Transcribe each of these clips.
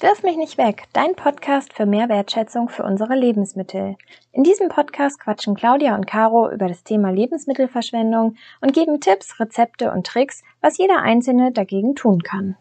Wirf mich nicht weg, dein Podcast für mehr Wertschätzung für unsere Lebensmittel. In diesem Podcast quatschen Claudia und Caro über das Thema Lebensmittelverschwendung und geben Tipps, Rezepte und Tricks, was jeder Einzelne dagegen tun kann.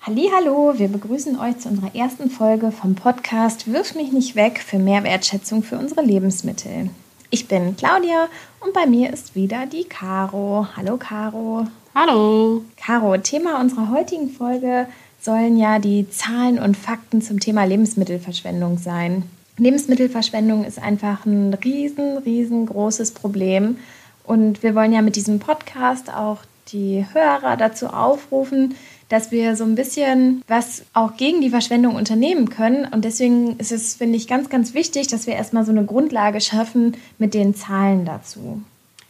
Hallo, wir begrüßen euch zu unserer ersten Folge vom Podcast Wirf mich nicht weg für mehr Wertschätzung für unsere Lebensmittel. Ich bin Claudia und bei mir ist wieder die Caro. Hallo Caro. Hallo. Caro, Thema unserer heutigen Folge sollen ja die Zahlen und Fakten zum Thema Lebensmittelverschwendung sein. Lebensmittelverschwendung ist einfach ein riesen, riesengroßes Problem. Und wir wollen ja mit diesem Podcast auch die Hörer dazu aufrufen, dass wir so ein bisschen was auch gegen die Verschwendung unternehmen können. Und deswegen ist es, finde ich, ganz, ganz wichtig, dass wir erstmal so eine Grundlage schaffen mit den Zahlen dazu.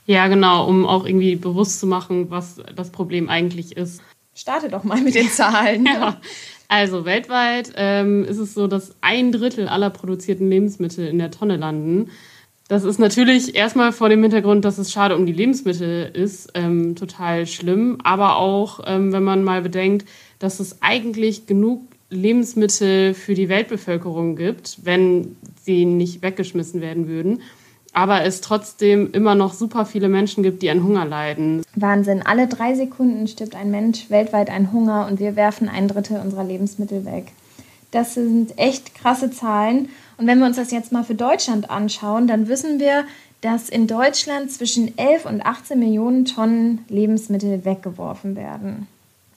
Ja, genau, um auch irgendwie bewusst zu machen, was das Problem eigentlich ist. Starte doch mal mit den Zahlen. ja. Also weltweit ähm, ist es so, dass ein Drittel aller produzierten Lebensmittel in der Tonne landen. Das ist natürlich erstmal vor dem Hintergrund, dass es schade um die Lebensmittel ist, ähm, total schlimm. Aber auch, ähm, wenn man mal bedenkt, dass es eigentlich genug Lebensmittel für die Weltbevölkerung gibt, wenn sie nicht weggeschmissen werden würden aber es trotzdem immer noch super viele Menschen gibt, die an Hunger leiden. Wahnsinn. Alle drei Sekunden stirbt ein Mensch weltweit an Hunger und wir werfen ein Drittel unserer Lebensmittel weg. Das sind echt krasse Zahlen. Und wenn wir uns das jetzt mal für Deutschland anschauen, dann wissen wir, dass in Deutschland zwischen 11 und 18 Millionen Tonnen Lebensmittel weggeworfen werden.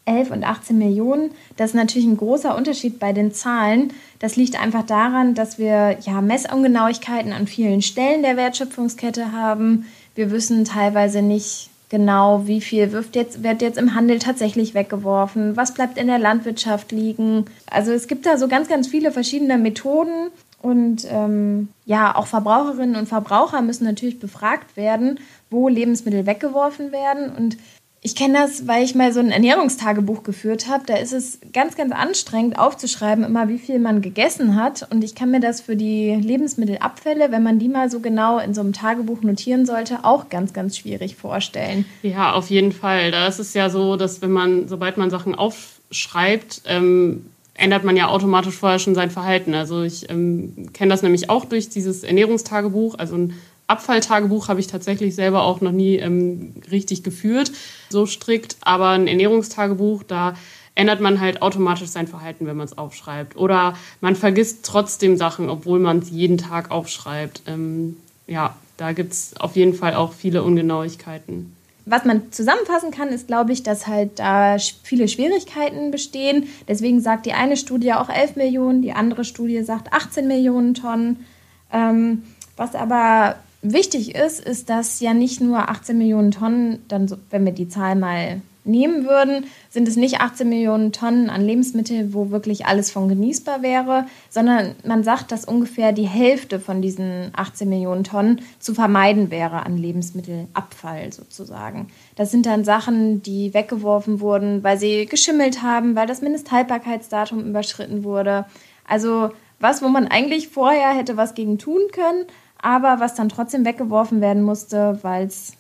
11 und 18 Millionen. Das ist natürlich ein großer Unterschied bei den Zahlen. Das liegt einfach daran, dass wir ja Messungenauigkeiten an vielen Stellen der Wertschöpfungskette haben. Wir wissen teilweise nicht genau, wie viel wird jetzt, wird jetzt im Handel tatsächlich weggeworfen, was bleibt in der Landwirtschaft liegen. Also es gibt da so ganz, ganz viele verschiedene Methoden. Und ähm, ja, auch Verbraucherinnen und Verbraucher müssen natürlich befragt werden, wo Lebensmittel weggeworfen werden. Und ich kenne das, weil ich mal so ein Ernährungstagebuch geführt habe. Da ist es ganz, ganz anstrengend aufzuschreiben, immer wie viel man gegessen hat. Und ich kann mir das für die Lebensmittelabfälle, wenn man die mal so genau in so einem Tagebuch notieren sollte, auch ganz, ganz schwierig vorstellen. Ja, auf jeden Fall. Da ist es ja so, dass wenn man, sobald man Sachen aufschreibt, ähm, ändert man ja automatisch vorher schon sein Verhalten. Also ich ähm, kenne das nämlich auch durch dieses Ernährungstagebuch, also ein Abfalltagebuch habe ich tatsächlich selber auch noch nie ähm, richtig geführt, so strikt. Aber ein Ernährungstagebuch, da ändert man halt automatisch sein Verhalten, wenn man es aufschreibt. Oder man vergisst trotzdem Sachen, obwohl man es jeden Tag aufschreibt. Ähm, ja, da gibt es auf jeden Fall auch viele Ungenauigkeiten. Was man zusammenfassen kann, ist, glaube ich, dass halt da viele Schwierigkeiten bestehen. Deswegen sagt die eine Studie auch 11 Millionen, die andere Studie sagt 18 Millionen Tonnen. Ähm, was aber wichtig ist, ist, dass ja nicht nur 18 Millionen Tonnen, dann, wenn wir die Zahl mal nehmen würden, sind es nicht 18 Millionen Tonnen an Lebensmitteln, wo wirklich alles von genießbar wäre, sondern man sagt, dass ungefähr die Hälfte von diesen 18 Millionen Tonnen zu vermeiden wäre an Lebensmittelabfall sozusagen. Das sind dann Sachen, die weggeworfen wurden, weil sie geschimmelt haben, weil das Mindesthaltbarkeitsdatum überschritten wurde. Also was, wo man eigentlich vorher hätte was gegen tun können, aber was dann trotzdem weggeworfen werden musste, weil es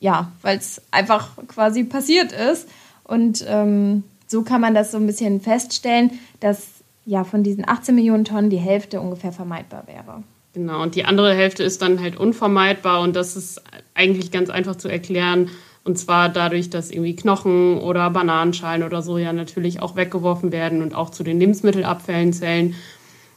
ja, weil es einfach quasi passiert ist. Und ähm, so kann man das so ein bisschen feststellen, dass ja von diesen 18 Millionen Tonnen die Hälfte ungefähr vermeidbar wäre. Genau, und die andere Hälfte ist dann halt unvermeidbar und das ist eigentlich ganz einfach zu erklären. Und zwar dadurch, dass irgendwie Knochen oder Bananenschalen oder so ja natürlich auch weggeworfen werden und auch zu den Lebensmittelabfällen zählen,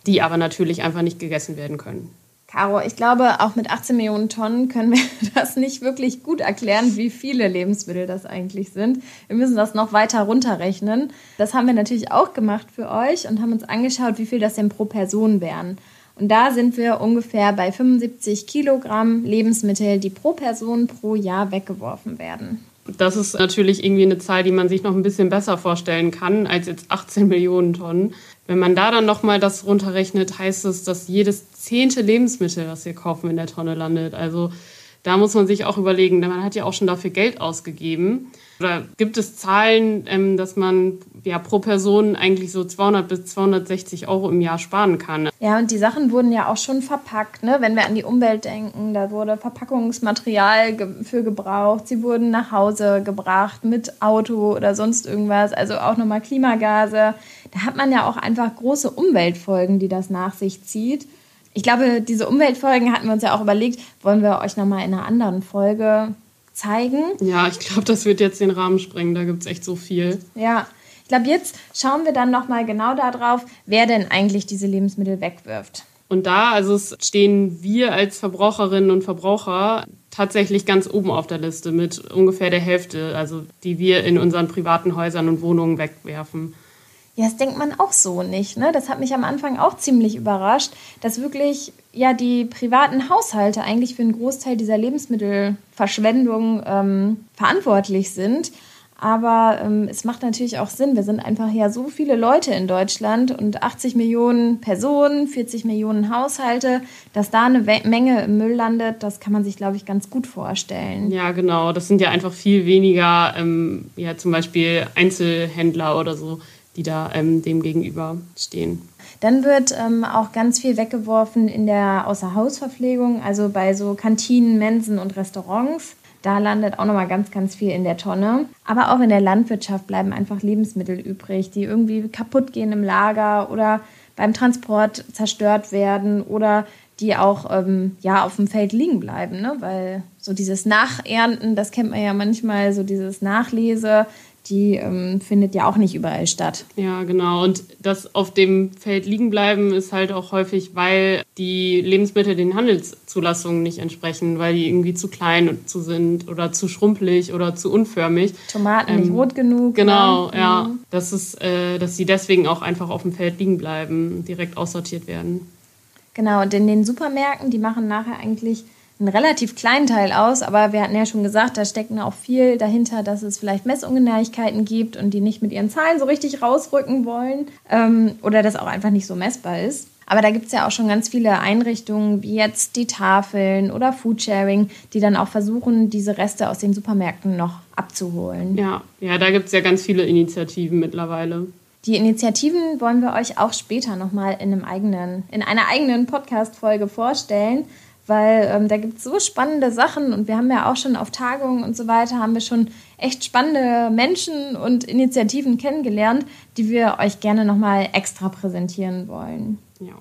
die aber natürlich einfach nicht gegessen werden können. Caro, ich glaube, auch mit 18 Millionen Tonnen können wir das nicht wirklich gut erklären, wie viele Lebensmittel das eigentlich sind. Wir müssen das noch weiter runterrechnen. Das haben wir natürlich auch gemacht für euch und haben uns angeschaut, wie viel das denn pro Person wären. Und da sind wir ungefähr bei 75 Kilogramm Lebensmittel, die pro Person pro Jahr weggeworfen werden. Das ist natürlich irgendwie eine Zahl, die man sich noch ein bisschen besser vorstellen kann als jetzt 18 Millionen Tonnen. Wenn man da dann nochmal das runterrechnet, heißt es, dass jedes zehnte Lebensmittel, was wir kaufen, in der Tonne landet. Also da muss man sich auch überlegen, man hat ja auch schon dafür Geld ausgegeben. Oder gibt es Zahlen, ähm, dass man ja pro Person eigentlich so 200 bis 260 Euro im Jahr sparen kann? Ja, und die Sachen wurden ja auch schon verpackt. Ne? Wenn wir an die Umwelt denken, da wurde Verpackungsmaterial für gebraucht. Sie wurden nach Hause gebracht mit Auto oder sonst irgendwas. Also auch nochmal Klimagase. Da hat man ja auch einfach große Umweltfolgen, die das nach sich zieht. Ich glaube, diese Umweltfolgen hatten wir uns ja auch überlegt, wollen wir euch nochmal in einer anderen Folge zeigen. Ja, ich glaube, das wird jetzt den Rahmen sprengen. Da gibt es echt so viel. Ja, ich glaube, jetzt schauen wir dann nochmal genau darauf, wer denn eigentlich diese Lebensmittel wegwirft. Und da also stehen wir als Verbraucherinnen und Verbraucher tatsächlich ganz oben auf der Liste mit ungefähr der Hälfte, also die wir in unseren privaten Häusern und Wohnungen wegwerfen. Ja, das denkt man auch so nicht. Ne? Das hat mich am Anfang auch ziemlich überrascht, dass wirklich ja die privaten Haushalte eigentlich für einen Großteil dieser Lebensmittelverschwendung ähm, verantwortlich sind. Aber ähm, es macht natürlich auch Sinn. Wir sind einfach ja so viele Leute in Deutschland und 80 Millionen Personen, 40 Millionen Haushalte, dass da eine We Menge im Müll landet, das kann man sich, glaube ich, ganz gut vorstellen. Ja, genau. Das sind ja einfach viel weniger, ähm, ja, zum Beispiel Einzelhändler oder so, die da ähm, dem gegenüber stehen. Dann wird ähm, auch ganz viel weggeworfen in der Außerhausverpflegung, also bei so Kantinen, Mensen und Restaurants. Da landet auch nochmal ganz, ganz viel in der Tonne. Aber auch in der Landwirtschaft bleiben einfach Lebensmittel übrig, die irgendwie kaputt gehen im Lager oder beim Transport zerstört werden oder die auch ähm, ja, auf dem Feld liegen bleiben. Ne? Weil so dieses Nachernten, das kennt man ja manchmal, so dieses Nachlese, die ähm, findet ja auch nicht überall statt. Ja, genau. Und das auf dem Feld liegen bleiben ist halt auch häufig, weil die Lebensmittel den Handelszulassungen nicht entsprechen, weil die irgendwie zu klein zu sind oder zu schrumpelig oder zu unförmig. Tomaten ähm, nicht rot genug. Genau, ne? ja. Mhm. Das ist, äh, dass sie deswegen auch einfach auf dem Feld liegen bleiben, direkt aussortiert werden. Genau, und in den Supermärkten, die machen nachher eigentlich einen relativ kleinen Teil aus, aber wir hatten ja schon gesagt, da stecken auch viel dahinter, dass es vielleicht Messungenauigkeiten gibt und die nicht mit ihren Zahlen so richtig rausrücken wollen ähm, oder das auch einfach nicht so messbar ist. Aber da gibt es ja auch schon ganz viele Einrichtungen, wie jetzt die Tafeln oder Foodsharing, die dann auch versuchen, diese Reste aus den Supermärkten noch abzuholen. Ja, ja da gibt es ja ganz viele Initiativen mittlerweile. Die Initiativen wollen wir euch auch später nochmal in, in einer eigenen Podcast-Folge vorstellen weil ähm, da gibt es so spannende Sachen und wir haben ja auch schon auf Tagungen und so weiter, haben wir schon echt spannende Menschen und Initiativen kennengelernt, die wir euch gerne nochmal extra präsentieren wollen. Ja.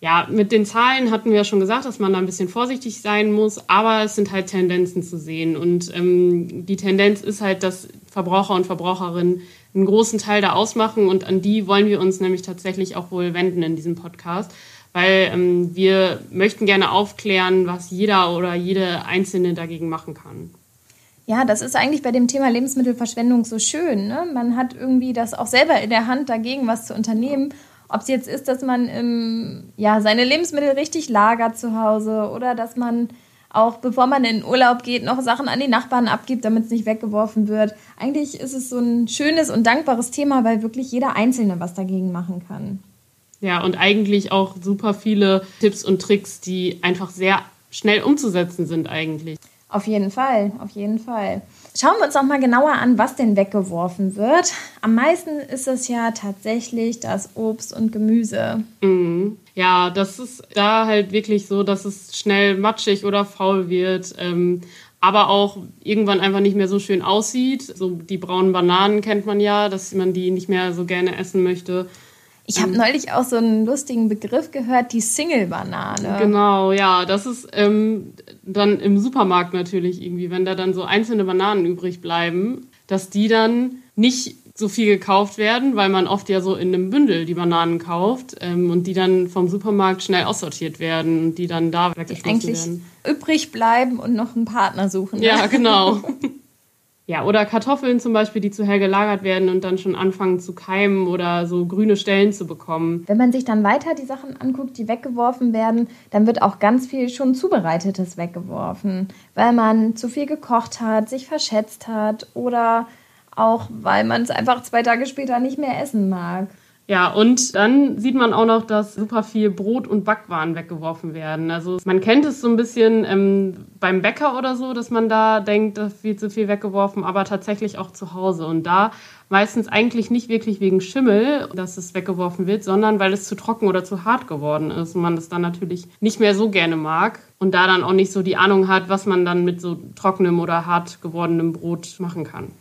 Ja, mit den Zahlen hatten wir ja schon gesagt, dass man da ein bisschen vorsichtig sein muss, aber es sind halt Tendenzen zu sehen. Und ähm, die Tendenz ist halt, dass Verbraucher und Verbraucherinnen einen großen Teil da ausmachen und an die wollen wir uns nämlich tatsächlich auch wohl wenden in diesem Podcast weil ähm, wir möchten gerne aufklären, was jeder oder jede Einzelne dagegen machen kann. Ja, das ist eigentlich bei dem Thema Lebensmittelverschwendung so schön. Ne? Man hat irgendwie das auch selber in der Hand, dagegen was zu unternehmen. Ob es jetzt ist, dass man ähm, ja, seine Lebensmittel richtig lagert zu Hause oder dass man auch bevor man in den Urlaub geht, noch Sachen an die Nachbarn abgibt, damit es nicht weggeworfen wird. Eigentlich ist es so ein schönes und dankbares Thema, weil wirklich jeder Einzelne was dagegen machen kann. Ja, und eigentlich auch super viele Tipps und Tricks, die einfach sehr schnell umzusetzen sind eigentlich. Auf jeden Fall, auf jeden Fall. Schauen wir uns noch mal genauer an, was denn weggeworfen wird. Am meisten ist es ja tatsächlich das Obst und Gemüse. Mhm. Ja, das ist da halt wirklich so, dass es schnell matschig oder faul wird. Ähm, aber auch irgendwann einfach nicht mehr so schön aussieht. So die braunen Bananen kennt man ja, dass man die nicht mehr so gerne essen möchte. Ich habe ähm, neulich auch so einen lustigen Begriff gehört, die Single-Banane. Genau, ja, das ist ähm, dann im Supermarkt natürlich irgendwie, wenn da dann so einzelne Bananen übrig bleiben, dass die dann nicht so viel gekauft werden, weil man oft ja so in einem Bündel die Bananen kauft ähm, und die dann vom Supermarkt schnell aussortiert werden und die dann da weggeschmissen werden. Übrig bleiben und noch einen Partner suchen. Ne? Ja, genau. Ja, oder Kartoffeln zum Beispiel, die zu hell gelagert werden und dann schon anfangen zu keimen oder so grüne Stellen zu bekommen. Wenn man sich dann weiter die Sachen anguckt, die weggeworfen werden, dann wird auch ganz viel schon zubereitetes weggeworfen, weil man zu viel gekocht hat, sich verschätzt hat oder auch weil man es einfach zwei Tage später nicht mehr essen mag. Ja, und dann sieht man auch noch, dass super viel Brot und Backwaren weggeworfen werden. Also man kennt es so ein bisschen ähm, beim Bäcker oder so, dass man da denkt, da wird zu viel weggeworfen, aber tatsächlich auch zu Hause. Und da meistens eigentlich nicht wirklich wegen Schimmel, dass es weggeworfen wird, sondern weil es zu trocken oder zu hart geworden ist und man das dann natürlich nicht mehr so gerne mag und da dann auch nicht so die Ahnung hat, was man dann mit so trockenem oder hart gewordenem Brot machen kann.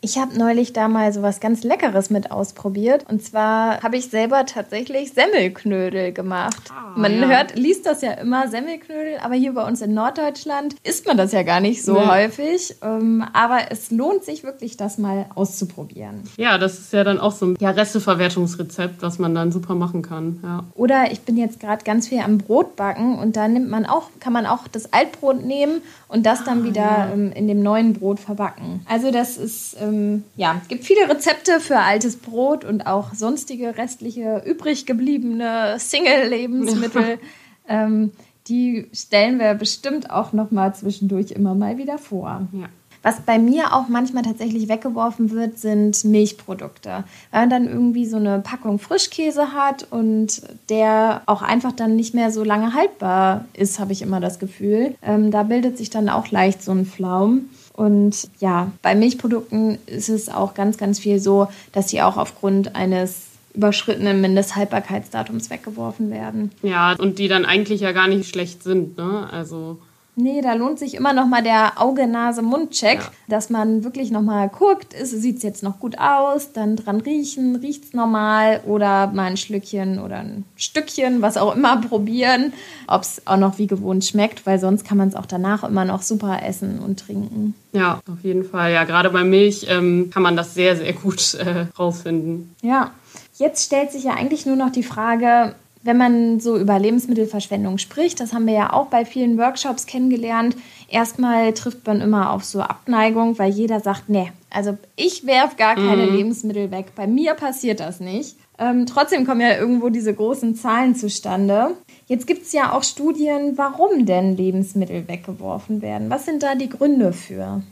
Ich habe neulich da mal so was ganz Leckeres mit ausprobiert. Und zwar habe ich selber tatsächlich Semmelknödel gemacht. Ah, man ja. hört, liest das ja immer, Semmelknödel, aber hier bei uns in Norddeutschland isst man das ja gar nicht so nee. häufig. Ähm, aber es lohnt sich wirklich, das mal auszuprobieren. Ja, das ist ja dann auch so ein ja, Resteverwertungsrezept, was man dann super machen kann. Ja. Oder ich bin jetzt gerade ganz viel am Brot backen und da nimmt man auch, kann man auch das Altbrot nehmen und das dann ah, wieder ähm, in dem neuen Brot verbacken. Also das ist ähm, ja, gibt viele Rezepte für altes Brot und auch sonstige restliche übrig gebliebene Single-Lebensmittel. ähm, die stellen wir bestimmt auch noch mal zwischendurch immer mal wieder vor. Ja. Was bei mir auch manchmal tatsächlich weggeworfen wird, sind Milchprodukte. Weil man dann irgendwie so eine Packung Frischkäse hat und der auch einfach dann nicht mehr so lange haltbar ist, habe ich immer das Gefühl. Ähm, da bildet sich dann auch leicht so ein Flaum. Und ja, bei Milchprodukten ist es auch ganz, ganz viel so, dass sie auch aufgrund eines überschrittenen Mindesthaltbarkeitsdatums weggeworfen werden. Ja, und die dann eigentlich ja gar nicht schlecht sind. Ne? Also Nee, da lohnt sich immer noch mal der Auge-Nase-Mund-Check, ja. dass man wirklich noch mal guckt, sieht es jetzt noch gut aus, dann dran riechen, riecht es normal oder mal ein Schlückchen oder ein Stückchen, was auch immer probieren, ob es auch noch wie gewohnt schmeckt, weil sonst kann man es auch danach immer noch super essen und trinken. Ja, auf jeden Fall. Ja, gerade bei Milch ähm, kann man das sehr, sehr gut äh, rausfinden. Ja, jetzt stellt sich ja eigentlich nur noch die Frage, wenn man so über Lebensmittelverschwendung spricht, das haben wir ja auch bei vielen Workshops kennengelernt, erstmal trifft man immer auf so Abneigung, weil jeder sagt, nee, also ich werfe gar keine mhm. Lebensmittel weg. Bei mir passiert das nicht. Ähm, trotzdem kommen ja irgendwo diese großen Zahlen zustande. Jetzt gibt es ja auch Studien, warum denn Lebensmittel weggeworfen werden. Was sind da die Gründe für?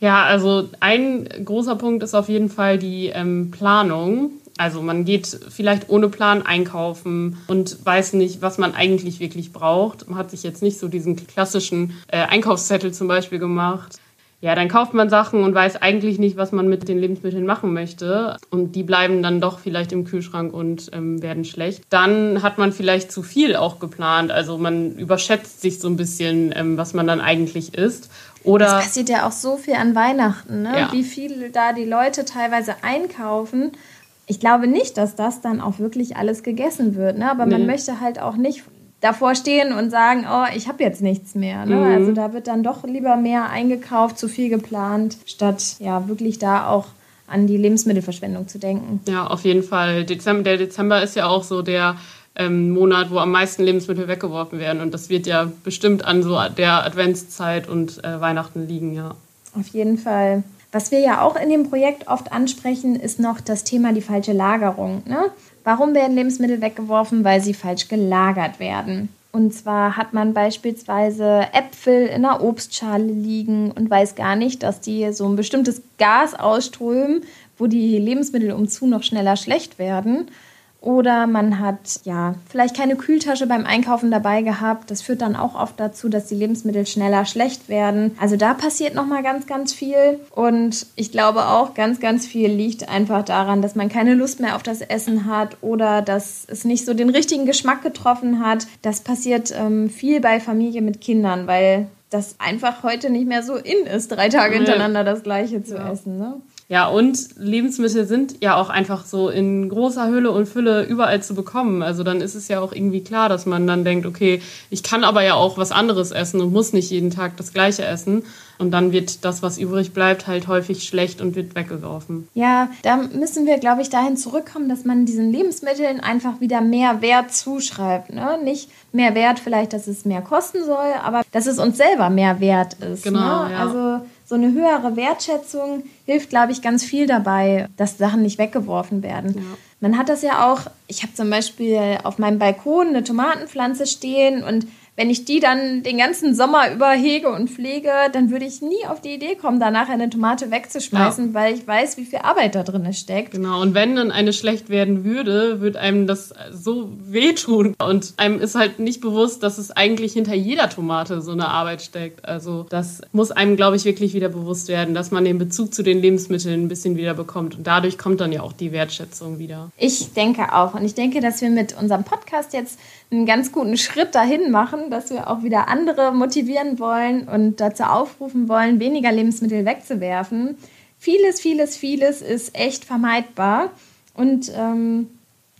Ja, also ein großer Punkt ist auf jeden Fall die ähm, Planung. Also man geht vielleicht ohne Plan einkaufen und weiß nicht, was man eigentlich wirklich braucht. Man hat sich jetzt nicht so diesen klassischen äh, Einkaufszettel zum Beispiel gemacht. Ja, dann kauft man Sachen und weiß eigentlich nicht, was man mit den Lebensmitteln machen möchte. Und die bleiben dann doch vielleicht im Kühlschrank und ähm, werden schlecht. Dann hat man vielleicht zu viel auch geplant. Also man überschätzt sich so ein bisschen, ähm, was man dann eigentlich isst. Oder das passiert ja auch so viel an Weihnachten, ne? Ja. wie viel da die Leute teilweise einkaufen ich glaube nicht, dass das dann auch wirklich alles gegessen wird. Ne? Aber nee. man möchte halt auch nicht davor stehen und sagen, oh, ich habe jetzt nichts mehr. Ne? Mhm. Also da wird dann doch lieber mehr eingekauft, zu viel geplant, statt ja wirklich da auch an die Lebensmittelverschwendung zu denken. Ja, auf jeden Fall. Dezember, der Dezember ist ja auch so der ähm, Monat, wo am meisten Lebensmittel weggeworfen werden. Und das wird ja bestimmt an so der Adventszeit und äh, Weihnachten liegen, ja. Auf jeden Fall. Was wir ja auch in dem Projekt oft ansprechen, ist noch das Thema die falsche Lagerung. Ne? Warum werden Lebensmittel weggeworfen? Weil sie falsch gelagert werden. Und zwar hat man beispielsweise Äpfel in einer Obstschale liegen und weiß gar nicht, dass die so ein bestimmtes Gas ausströmen, wo die Lebensmittel umzu noch schneller schlecht werden. Oder man hat ja vielleicht keine Kühltasche beim Einkaufen dabei gehabt. Das führt dann auch oft dazu, dass die Lebensmittel schneller schlecht werden. Also da passiert noch mal ganz, ganz viel. Und ich glaube auch, ganz, ganz viel liegt einfach daran, dass man keine Lust mehr auf das Essen hat oder dass es nicht so den richtigen Geschmack getroffen hat. Das passiert ähm, viel bei Familien mit Kindern, weil das einfach heute nicht mehr so in ist, drei Tage hintereinander das Gleiche zu ja. essen. Ne? Ja, und Lebensmittel sind ja auch einfach so in großer Hülle und Fülle überall zu bekommen. Also dann ist es ja auch irgendwie klar, dass man dann denkt, okay, ich kann aber ja auch was anderes essen und muss nicht jeden Tag das gleiche essen. Und dann wird das, was übrig bleibt, halt häufig schlecht und wird weggeworfen. Ja, da müssen wir, glaube ich, dahin zurückkommen, dass man diesen Lebensmitteln einfach wieder mehr Wert zuschreibt. Ne? Nicht mehr Wert vielleicht, dass es mehr kosten soll, aber dass es uns selber mehr wert ist. Genau, ne? ja. Also so eine höhere Wertschätzung hilft, glaube ich, ganz viel dabei, dass Sachen nicht weggeworfen werden. Ja. Man hat das ja auch, ich habe zum Beispiel auf meinem Balkon eine Tomatenpflanze stehen und wenn ich die dann den ganzen Sommer über hege und pflege, dann würde ich nie auf die Idee kommen, danach eine Tomate wegzuschmeißen, ja. weil ich weiß, wie viel Arbeit da drin steckt. Genau, und wenn dann eine schlecht werden würde, würde einem das so wehtun. Und einem ist halt nicht bewusst, dass es eigentlich hinter jeder Tomate so eine Arbeit steckt. Also das muss einem, glaube ich, wirklich wieder bewusst werden, dass man den Bezug zu den Lebensmitteln ein bisschen wieder bekommt. Und dadurch kommt dann ja auch die Wertschätzung wieder. Ich denke auch. Und ich denke, dass wir mit unserem Podcast jetzt einen ganz guten Schritt dahin machen, dass wir auch wieder andere motivieren wollen und dazu aufrufen wollen, weniger Lebensmittel wegzuwerfen. Vieles, vieles, vieles ist echt vermeidbar. Und ähm,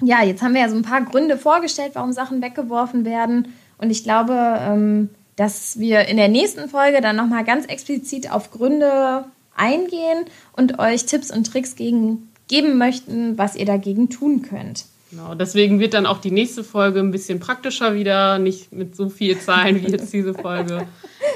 ja, jetzt haben wir ja so ein paar Gründe vorgestellt, warum Sachen weggeworfen werden. Und ich glaube, ähm, dass wir in der nächsten Folge dann nochmal ganz explizit auf Gründe eingehen und euch Tipps und Tricks gegen, geben möchten, was ihr dagegen tun könnt. Genau, deswegen wird dann auch die nächste Folge ein bisschen praktischer wieder, nicht mit so viel Zahlen wie jetzt diese Folge.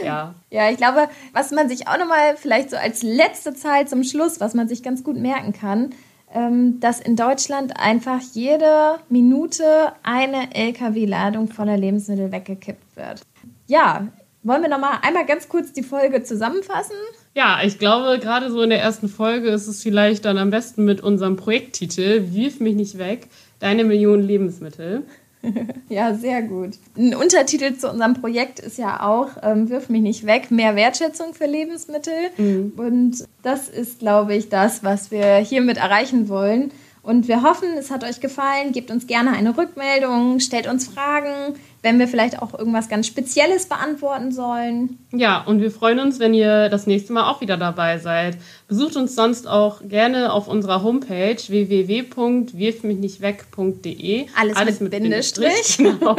Ja. Ja, ich glaube, was man sich auch nochmal vielleicht so als letzte Zahl zum Schluss, was man sich ganz gut merken kann, ähm, dass in Deutschland einfach jede Minute eine LKW-Ladung voller Lebensmittel weggekippt wird. Ja, wollen wir nochmal einmal ganz kurz die Folge zusammenfassen? Ja, ich glaube, gerade so in der ersten Folge ist es vielleicht dann am besten mit unserem Projekttitel Wirf mich nicht weg, deine Millionen Lebensmittel. ja, sehr gut. Ein Untertitel zu unserem Projekt ist ja auch ähm, Wirf mich nicht weg, mehr Wertschätzung für Lebensmittel. Mhm. Und das ist, glaube ich, das, was wir hiermit erreichen wollen. Und wir hoffen, es hat euch gefallen. Gebt uns gerne eine Rückmeldung, stellt uns Fragen, wenn wir vielleicht auch irgendwas ganz Spezielles beantworten sollen. Ja, und wir freuen uns, wenn ihr das nächste Mal auch wieder dabei seid. Besucht uns sonst auch gerne auf unserer Homepage www.wirfmichnichtweg.de. Alles, Alles mit, mit Bindestrich. Bindestrich genau.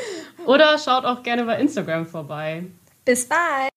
Oder schaut auch gerne bei Instagram vorbei. Bis bald.